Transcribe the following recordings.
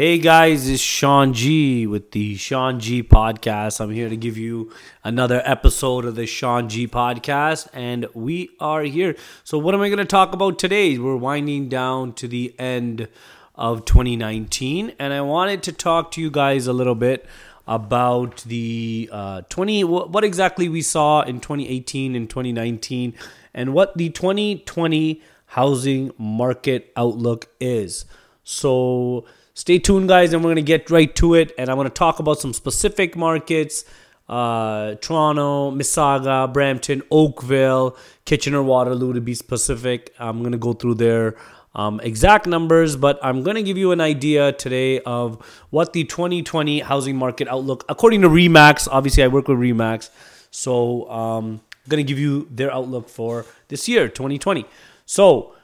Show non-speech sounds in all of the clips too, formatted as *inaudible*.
Hey guys, it's Shawn G with the Shawn G podcast. I'm here to give you another episode of the Sean G podcast, and we are here. So, what am I going to talk about today? We're winding down to the end of 2019, and I wanted to talk to you guys a little bit about the uh, 20 what exactly we saw in 2018 and 2019 and what the 2020 housing market outlook is so stay tuned guys and we're going to get right to it and i want to talk about some specific markets uh, toronto mississauga brampton oakville kitchener waterloo to be specific i'm going to go through their um, exact numbers, but I'm going to give you an idea today of what the 2020 housing market outlook, according to Remax. Obviously, I work with Remax, so um, I'm going to give you their outlook for this year, 2020. So,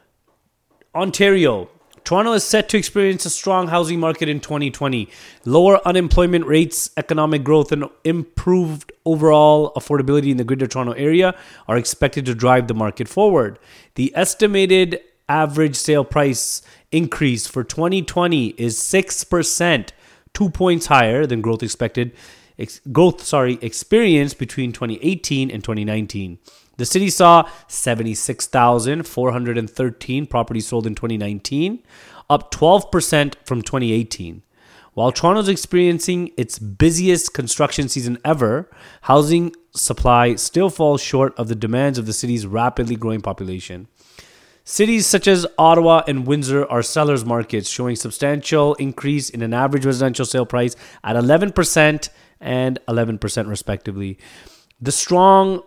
Ontario. Toronto is set to experience a strong housing market in 2020. Lower unemployment rates, economic growth, and improved overall affordability in the Greater Toronto Area are expected to drive the market forward. The estimated average sale price increase for 2020 is 6%, 2 points higher than growth expected ex- growth sorry experienced between 2018 and 2019. The city saw 76,413 properties sold in 2019, up 12% from 2018. While Toronto is experiencing its busiest construction season ever, housing supply still falls short of the demands of the city's rapidly growing population. Cities such as Ottawa and Windsor are sellers markets, showing substantial increase in an average residential sale price at 11% and 11% respectively. The strong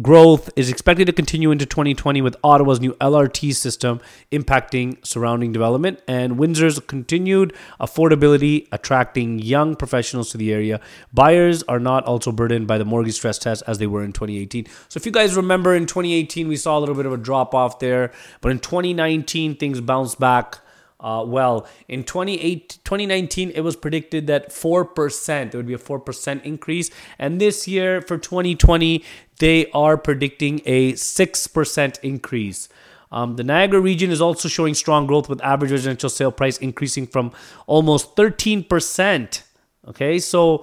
growth is expected to continue into 2020 with Ottawa's new LRT system impacting surrounding development and Windsor's continued affordability attracting young professionals to the area. Buyers are not also burdened by the mortgage stress test as they were in 2018. So if you guys remember in 2018 we saw a little bit of a drop off there, but in 2019 things bounced back uh, well. In 2019, it was predicted that 4%, there would be a 4% increase. And this year, for 2020, they are predicting a 6% increase. Um, the Niagara region is also showing strong growth with average residential sale price increasing from almost 13%. Okay, so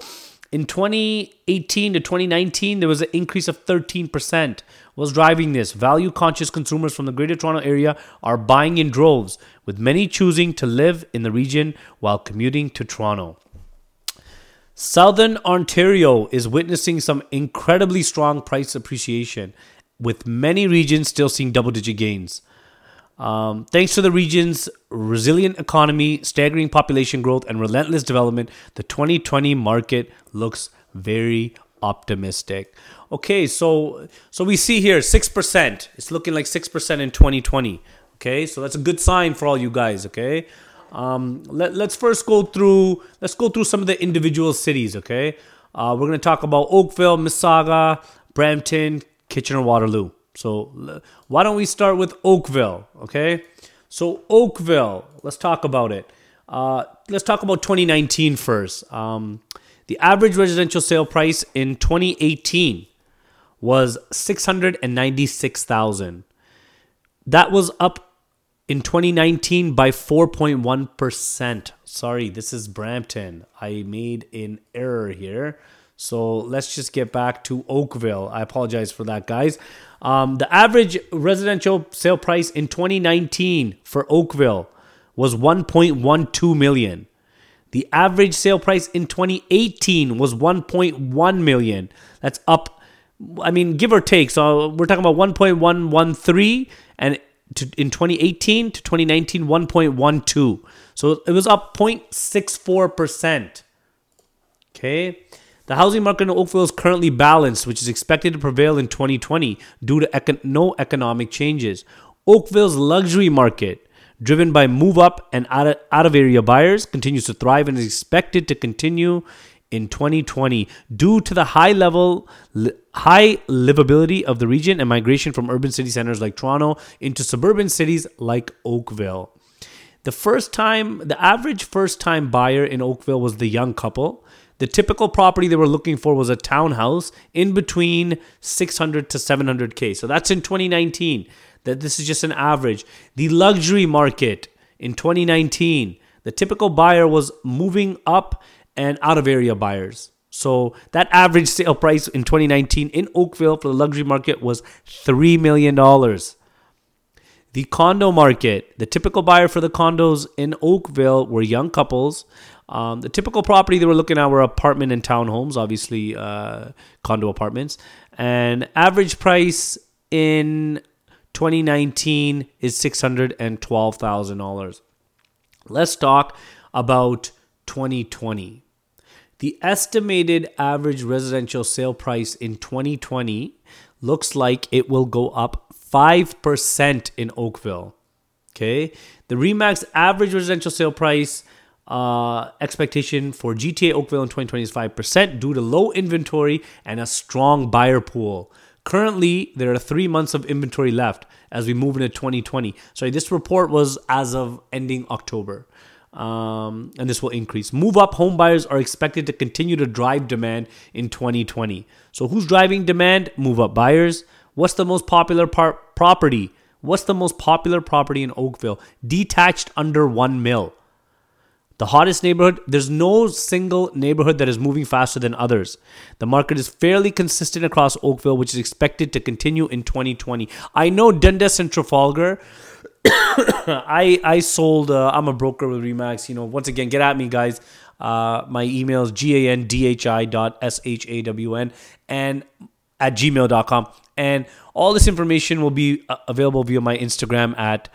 in 2018 to 2019, there was an increase of 13%. What's driving this? Value conscious consumers from the Greater Toronto Area are buying in droves, with many choosing to live in the region while commuting to Toronto. Southern Ontario is witnessing some incredibly strong price appreciation, with many regions still seeing double digit gains. Um, thanks to the region's resilient economy, staggering population growth, and relentless development, the 2020 market looks very optimistic. Okay, so so we see here six percent. It's looking like six percent in 2020. Okay, so that's a good sign for all you guys. Okay, um, let, let's first go through. Let's go through some of the individual cities. Okay, uh, we're gonna talk about Oakville, Mississauga, Brampton, Kitchener, Waterloo. So why don't we start with Oakville? Okay. So Oakville, let's talk about it. Uh, let's talk about 2019 first. Um, the average residential sale price in 2018 was 696,000. That was up in 2019 by 4.1%. Sorry, this is Brampton. I made an error here. So let's just get back to Oakville. I apologize for that, guys. Um, the average residential sale price in 2019 for Oakville was 1.12 million. The average sale price in 2018 was 1.1 million. That's up, I mean, give or take. So we're talking about 1.113 and to, in 2018 to 2019, 1.12. So it was up 0.64%. Okay. The housing market in Oakville is currently balanced, which is expected to prevail in 2020 due to econ- no economic changes. Oakville's luxury market, driven by move up and out of, out of area buyers, continues to thrive and is expected to continue in 2020 due to the high level high livability of the region and migration from urban city centers like Toronto into suburban cities like Oakville. The first time the average first time buyer in Oakville was the young couple the typical property they were looking for was a townhouse in between 600 to 700k. So that's in 2019. That this is just an average. The luxury market in 2019, The typical buyer was moving up and out of area buyers. So that average sale price in 2019 in Oakville for the luxury market was $3 million. The condo market, the typical buyer for the condos in Oakville were young couples. Um, the typical property they were looking at were apartment and townhomes, obviously uh, condo apartments. And average price in 2019 is $612,000. Let's talk about 2020. The estimated average residential sale price in 2020 looks like it will go up 5% in Oakville. Okay. The Remax average residential sale price uh, expectation for GTA Oakville in 2020 is 5% due to low inventory and a strong buyer pool. Currently, there are three months of inventory left as we move into 2020. Sorry, this report was as of ending October um, and this will increase. Move up home buyers are expected to continue to drive demand in 2020. So, who's driving demand? Move up buyers. What's the most popular par- property? What's the most popular property in Oakville? Detached under one mil. The hottest neighborhood, there's no single neighborhood that is moving faster than others. The market is fairly consistent across Oakville, which is expected to continue in 2020. I know Dundas and Trafalgar *coughs* I I sold. Uh, I'm a broker with Remax. You know, once again, get at me, guys. Uh, my email is gandhi dot shawn and at gmail.com. And all this information will be uh, available via my Instagram at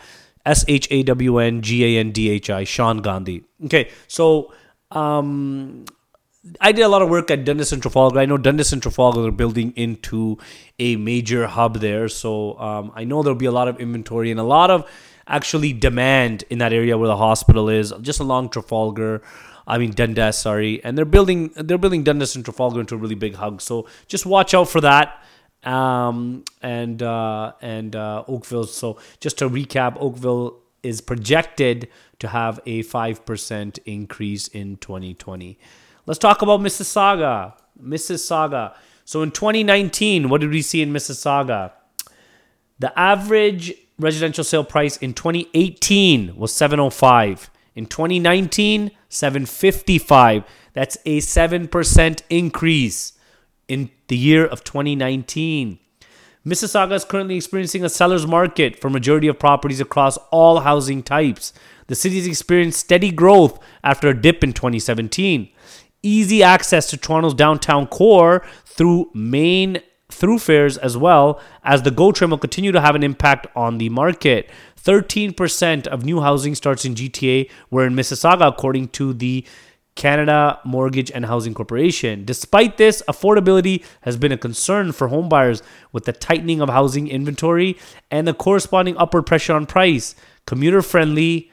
s-h-a-w-n-g-a-n-d-h-i, Shawn Gandhi. Okay, so um, I did a lot of work at Dundas and Trafalgar. I know Dundas and Trafalgar are building into a major hub there, so um, I know there'll be a lot of inventory and a lot of actually demand in that area where the hospital is, just along Trafalgar. I mean Dundas, sorry, and they're building they're building Dundas and Trafalgar into a really big hub. So just watch out for that. Um, and uh, and uh, Oakville. So just to recap, Oakville is projected to have a five percent increase in 2020. Let's talk about Mississauga. Mississauga. So in 2019, what did we see in Mississauga? The average residential sale price in 2018 was 705. In 2019, 755. That's a 7% increase in the year of 2019. Mississauga is currently experiencing a seller's market for majority of properties across all housing types. The city has experienced steady growth after a dip in 2017 easy access to Toronto's downtown core through main thoroughfares as well as the GO train will continue to have an impact on the market. 13% of new housing starts in GTA were in Mississauga, according to the Canada Mortgage and Housing Corporation. Despite this, affordability has been a concern for homebuyers with the tightening of housing inventory and the corresponding upward pressure on price. Commuter friendly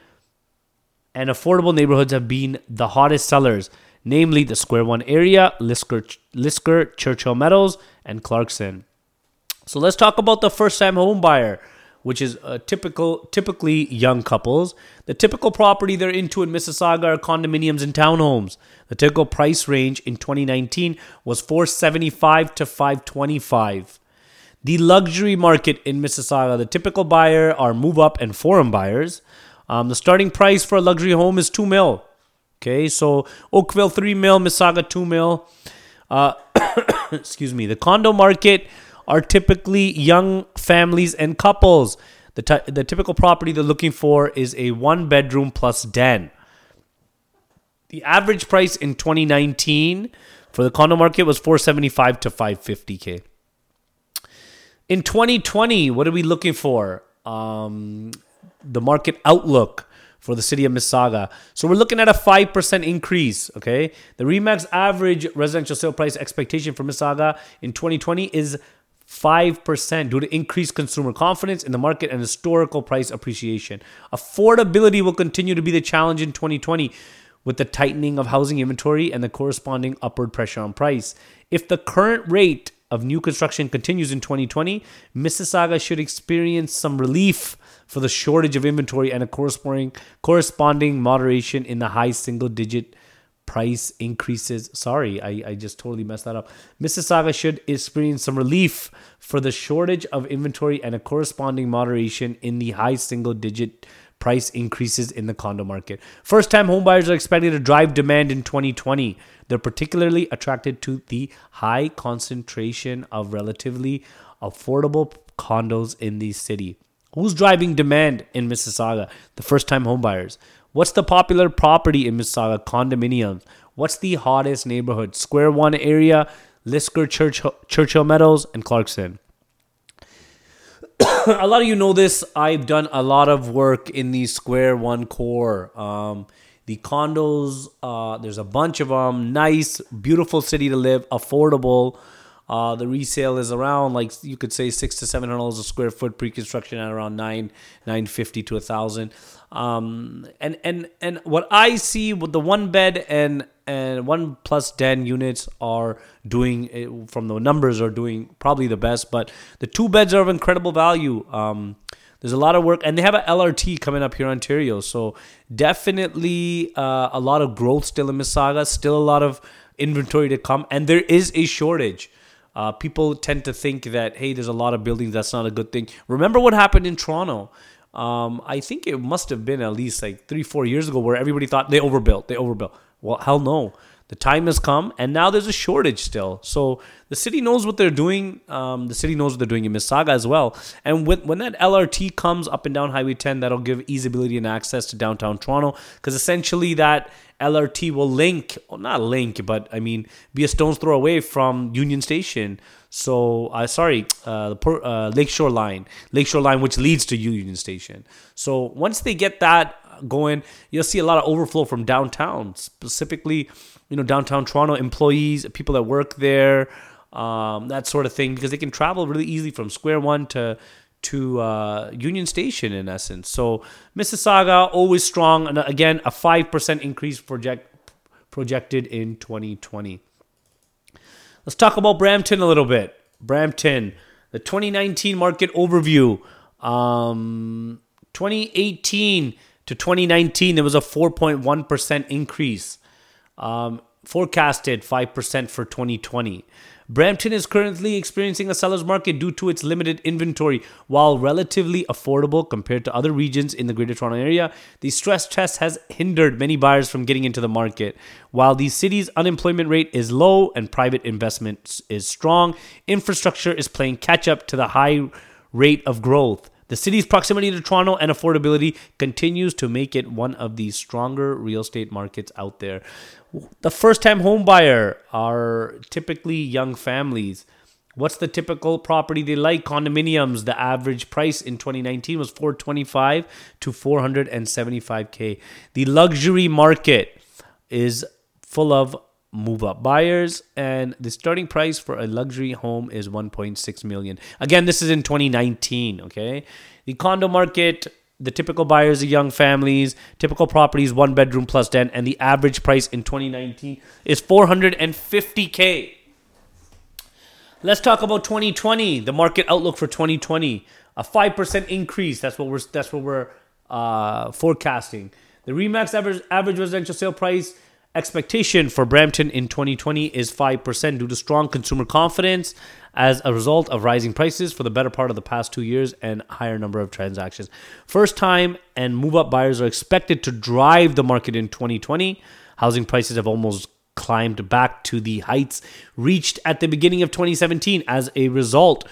and affordable neighborhoods have been the hottest sellers namely the Square One area, Lisker, Lisgar Churchill Meadows, and Clarkson. So let's talk about the first-time home buyer, which is a typical, typically young couples. The typical property they're into in Mississauga are condominiums and townhomes. The typical price range in 2019 was 475 to 525. The luxury market in Mississauga, the typical buyer are move up and forum buyers. Um, the starting price for a luxury home is two mil. Okay, so Oakville 3 mil, Mississauga 2 mil. Uh, *coughs* excuse me. The condo market are typically young families and couples. The, t- the typical property they're looking for is a one bedroom plus den. The average price in 2019 for the condo market was 475 to 550k. In 2020, what are we looking for? Um, the market outlook for the city of Mississauga. So we're looking at a 5% increase, okay? The Remax average residential sale price expectation for Mississauga in 2020 is 5% due to increased consumer confidence in the market and historical price appreciation. Affordability will continue to be the challenge in 2020 with the tightening of housing inventory and the corresponding upward pressure on price. If the current rate of new construction continues in 2020, Mississauga should experience some relief for the shortage of inventory and a corresponding corresponding moderation in the high single digit price increases. Sorry, I, I just totally messed that up. Mississauga should experience some relief for the shortage of inventory and a corresponding moderation in the high single digit price increases in the condo market. First time homebuyers are expected to drive demand in 2020. They're particularly attracted to the high concentration of relatively affordable condos in the city. Who's driving demand in Mississauga? The first time homebuyers. What's the popular property in Mississauga? Condominiums. What's the hottest neighborhood? Square One area, Lisker, Church, Churchill Meadows, and Clarkson. *coughs* a lot of you know this. I've done a lot of work in the Square One core. Um, the condos, uh, there's a bunch of them. Nice, beautiful city to live, affordable. Uh, the resale is around like you could say six to seven hundred dollars a square foot pre-construction at around nine nine fifty to a thousand. Um, and and and what I see with the one bed and and one plus den units are doing from the numbers are doing probably the best, but the two beds are of incredible value. Um, there's a lot of work, and they have an LRT coming up here in Ontario, so definitely uh, a lot of growth still in Mississauga. Still a lot of inventory to come, and there is a shortage. Uh, people tend to think that hey, there's a lot of buildings. That's not a good thing. Remember what happened in Toronto? Um, I think it must have been at least like three, four years ago, where everybody thought they overbuilt. They overbuilt. Well, hell no. The time has come, and now there's a shortage still. So the city knows what they're doing. Um, the city knows what they're doing in Mississauga as well. And when, when that LRT comes up and down Highway 10, that'll give easyability and access to downtown Toronto because essentially that LRT will link, well, not link, but I mean, be a stone's throw away from Union Station. So, uh, sorry, uh, the uh, Lakeshore Line, Lakeshore Line, which leads to Union Station. So, once they get that going, you'll see a lot of overflow from downtown, specifically, you know, downtown Toronto employees, people that work there, um, that sort of thing, because they can travel really easily from Square One to to uh, Union Station in essence. So Mississauga always strong, and again a five percent increase project projected in 2020. Let's talk about Brampton a little bit. Brampton, the 2019 market overview. Um, 2018 to 2019, there was a 4.1% increase. Um, forecasted 5% for 2020. Brampton is currently experiencing a seller's market due to its limited inventory. While relatively affordable compared to other regions in the Greater Toronto Area, the stress test has hindered many buyers from getting into the market. While the city's unemployment rate is low and private investment is strong, infrastructure is playing catch up to the high rate of growth. The city's proximity to Toronto and affordability continues to make it one of the stronger real estate markets out there. The first time home buyer are typically young families. What's the typical property they like? Condominiums. The average price in 2019 was 425 to 475k. The luxury market is full of move up buyers and the starting price for a luxury home is 1.6 million. Again this is in 2019 okay? The condo market the typical buyers are young families typical properties one bedroom plus den and the average price in 2019 is 450k let's talk about 2020 the market outlook for 2020 a 5% increase that's what we're that's what we're uh, forecasting. The remax average average residential sale price Expectation for Brampton in 2020 is 5% due to strong consumer confidence as a result of rising prices for the better part of the past two years and higher number of transactions. First time and move up buyers are expected to drive the market in 2020. Housing prices have almost climbed back to the heights reached at the beginning of 2017 as a result.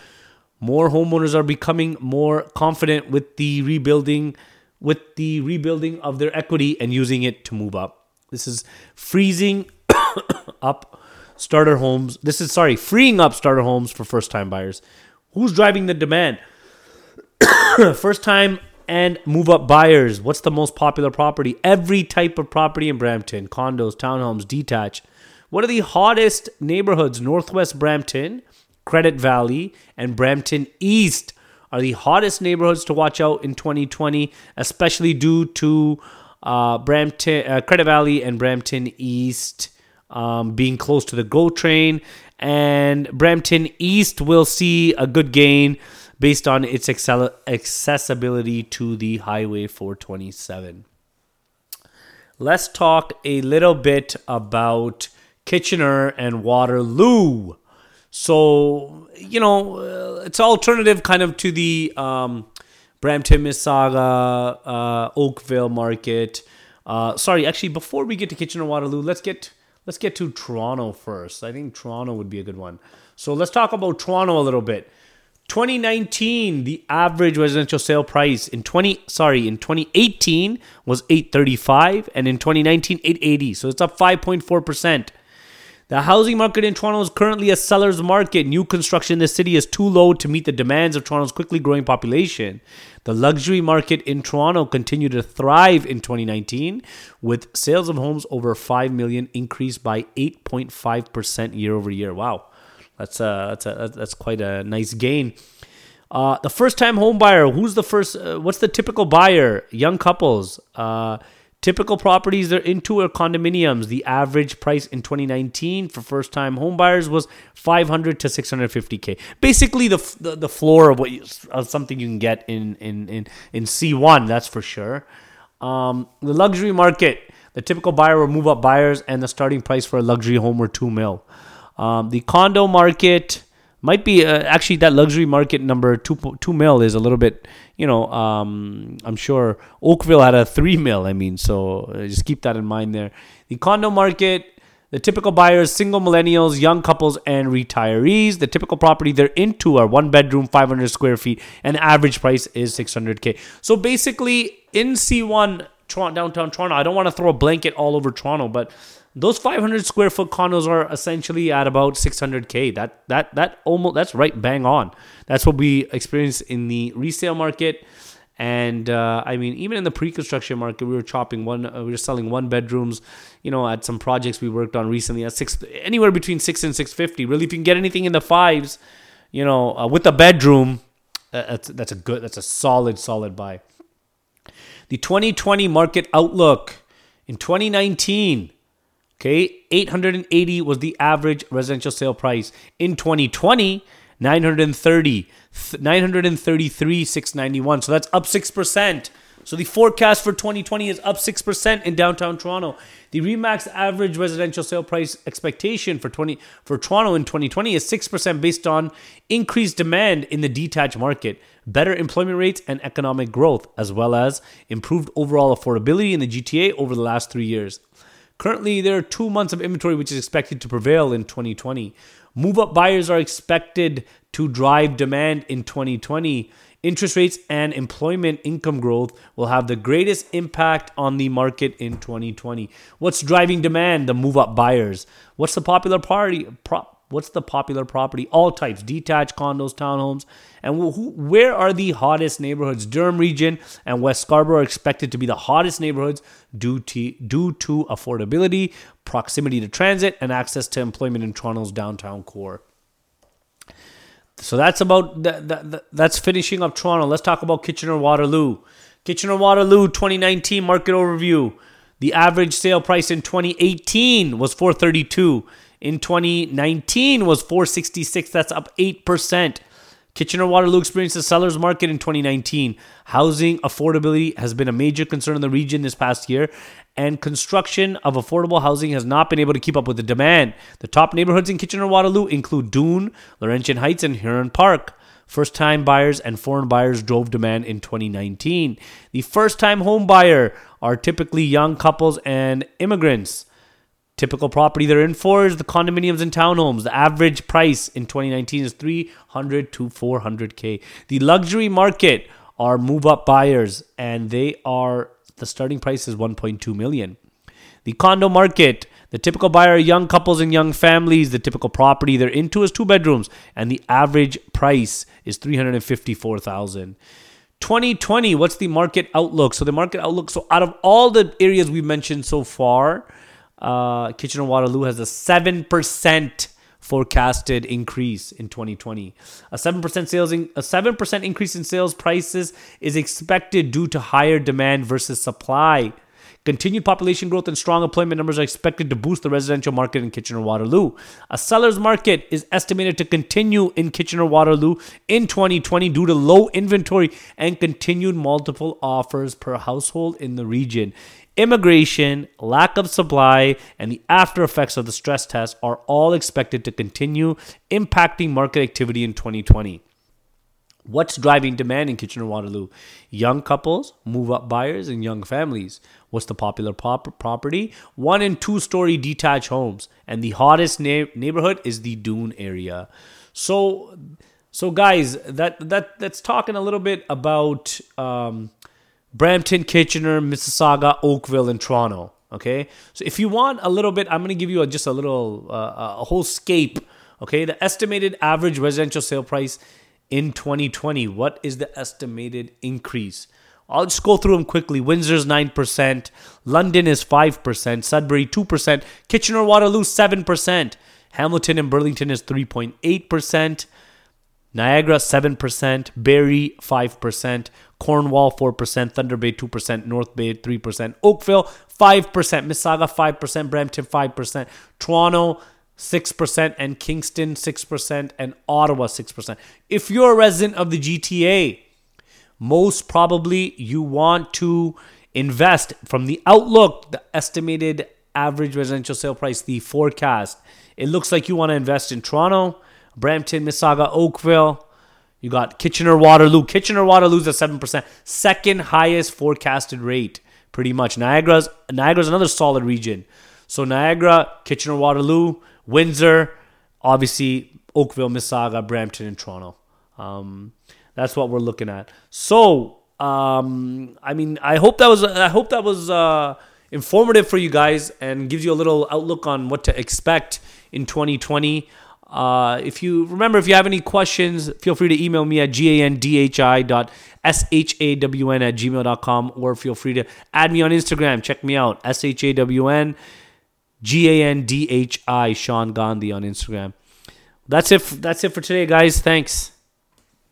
More homeowners are becoming more confident with the rebuilding with the rebuilding of their equity and using it to move up. This is freezing *coughs* up starter homes. This is sorry, freeing up starter homes for first time buyers. Who's driving the demand? *coughs* first time and move up buyers. What's the most popular property? Every type of property in Brampton condos, townhomes, detached. What are the hottest neighborhoods? Northwest Brampton, Credit Valley, and Brampton East are the hottest neighborhoods to watch out in 2020, especially due to uh, Brampton, uh, Credit Valley, and Brampton East um, being close to the GO train. And Brampton East will see a good gain based on its accessibility to the Highway 427. Let's talk a little bit about Kitchener and Waterloo. So, you know, uh, it's alternative kind of to the um, Brampton, Mississauga, uh, Oakville Market. Uh, sorry, actually, before we get to Kitchener Waterloo, let's get let's get to Toronto first. I think Toronto would be a good one. So let's talk about Toronto a little bit. 2019, the average residential sale price in 20 sorry in 2018 was 835, and in 2019 880. So it's up 5.4 percent. The housing market in Toronto is currently a seller's market. New construction in the city is too low to meet the demands of Toronto's quickly growing population. The luxury market in Toronto continued to thrive in 2019, with sales of homes over 5 million increased by 8.5% year over year. Wow. That's a, that's a, that's quite a nice gain. Uh, the first time home buyer, who's the first uh, what's the typical buyer? Young couples. Uh, Typical properties they're into are condominiums. The average price in 2019 for first time homebuyers was 500 to 650k. Basically, the, the, the floor of what you, of something you can get in in in in C1. That's for sure. Um, the luxury market, the typical buyer were move up buyers, and the starting price for a luxury home were two mil. Um, the condo market might be uh, actually that luxury market number two two mil is a little bit you know um, I'm sure Oakville had a three mil I mean so uh, just keep that in mind there. The condo market the typical buyers single millennials young couples and retirees. The typical property they're into are one bedroom 500 square feet and average price is 600k so basically in C1 Toronto, downtown Toronto I don't want to throw a blanket all over Toronto but those 500 square foot condos are essentially at about 600k. That that that almost that's right bang on. That's what we experience in the resale market. And uh, I mean, even in the pre-construction market, we were chopping one. Uh, we were selling one bedrooms. You know, at some projects we worked on recently at six, anywhere between six and six fifty. Really, if you can get anything in the fives, you know, uh, with a bedroom, that's that's a good, that's a solid, solid buy. The 2020 market outlook in 2019 Okay, 880 was the average residential sale price. In 2020, 930, 933, 691. So that's up 6%. So the forecast for 2020 is up 6% in downtown Toronto. The Remax average residential sale price expectation for 20 for Toronto in 2020 is 6% based on increased demand in the detached market, better employment rates and economic growth, as well as improved overall affordability in the GTA over the last 3 years. Currently, there are two months of inventory which is expected to prevail in 2020. Move up buyers are expected to drive demand in 2020. Interest rates and employment income growth will have the greatest impact on the market in 2020. What's driving demand? The move up buyers. What's the popular party? Pro- What's the popular property? All types, detached condos, townhomes. And who, where are the hottest neighborhoods? Durham region and West Scarborough are expected to be the hottest neighborhoods due to, due to affordability, proximity to transit, and access to employment in Toronto's downtown core. So that's about that, that, that's finishing up Toronto. Let's talk about Kitchener Waterloo. Kitchener Waterloo 2019 market overview. The average sale price in 2018 was 432 in 2019 was 466 that's up 8% kitchener waterloo experienced a seller's market in 2019 housing affordability has been a major concern in the region this past year and construction of affordable housing has not been able to keep up with the demand. The top neighborhoods in kitchener waterloo include doon laurentian heights and huron park. First time buyers and foreign buyers drove demand in 2019. The first time home buyer are typically young couples and immigrants. Typical property they're in for is the condominiums and townhomes. The average price in 2019 is 300 to 400k. The luxury market are move up buyers and they are the starting price is 1.2 million. The condo market, the typical buyer are young couples and young families. The typical property they're into is two bedrooms and the average price is 354,000. 2020, what's the market outlook? So the market outlook, so out of all the areas we've mentioned so far, uh, Kitchener Waterloo has a 7% forecasted increase in 2020. A 7% sales in, a 7% increase in sales prices is expected due to higher demand versus supply. Continued population growth and strong employment numbers are expected to boost the residential market in Kitchener Waterloo. A seller's market is estimated to continue in Kitchener Waterloo in 2020 due to low inventory and continued multiple offers per household in the region. Immigration, lack of supply, and the after effects of the stress test are all expected to continue impacting market activity in 2020. What's driving demand in Kitchener Waterloo? Young couples, move up buyers, and young families. What's the popular pop- property? One and two story detached homes. And the hottest na- neighborhood is the Doon area. So, so guys, that that that's talking a little bit about um, Brampton, Kitchener, Mississauga, Oakville, and Toronto. Okay, so if you want a little bit, I'm going to give you a, just a little uh, a whole scape. Okay, the estimated average residential sale price in 2020. What is the estimated increase? I'll just go through them quickly. Windsor's 9%, London is 5%, Sudbury 2%, Kitchener Waterloo 7%, Hamilton and Burlington is 3.8%, Niagara 7%, Barrie 5%, Cornwall 4%, Thunder Bay 2%, North Bay 3%, Oakville 5%, Mississauga 5%, Brampton 5%, Toronto 6%, and Kingston 6%, and Ottawa 6%. If you're a resident of the GTA, most probably you want to invest from the outlook, the estimated average residential sale price, the forecast. It looks like you want to invest in Toronto, Brampton, Mississauga, Oakville. You got Kitchener Waterloo. Kitchener Waterloo's at 7%, second highest forecasted rate, pretty much. Niagara's Niagara's another solid region. So Niagara, Kitchener Waterloo, Windsor, obviously Oakville, Mississauga, Brampton, and Toronto. Um, that's what we're looking at. So, um, I mean, I hope that was I hope that was uh, informative for you guys and gives you a little outlook on what to expect in 2020. Uh, if you remember, if you have any questions, feel free to email me at gandhi.shawn at gmail.com or feel free to add me on Instagram. Check me out, S-H-A-W-N, G-A-N-D-H-I, Shawn Gandhi on Instagram. That's it. That's it for today, guys. Thanks.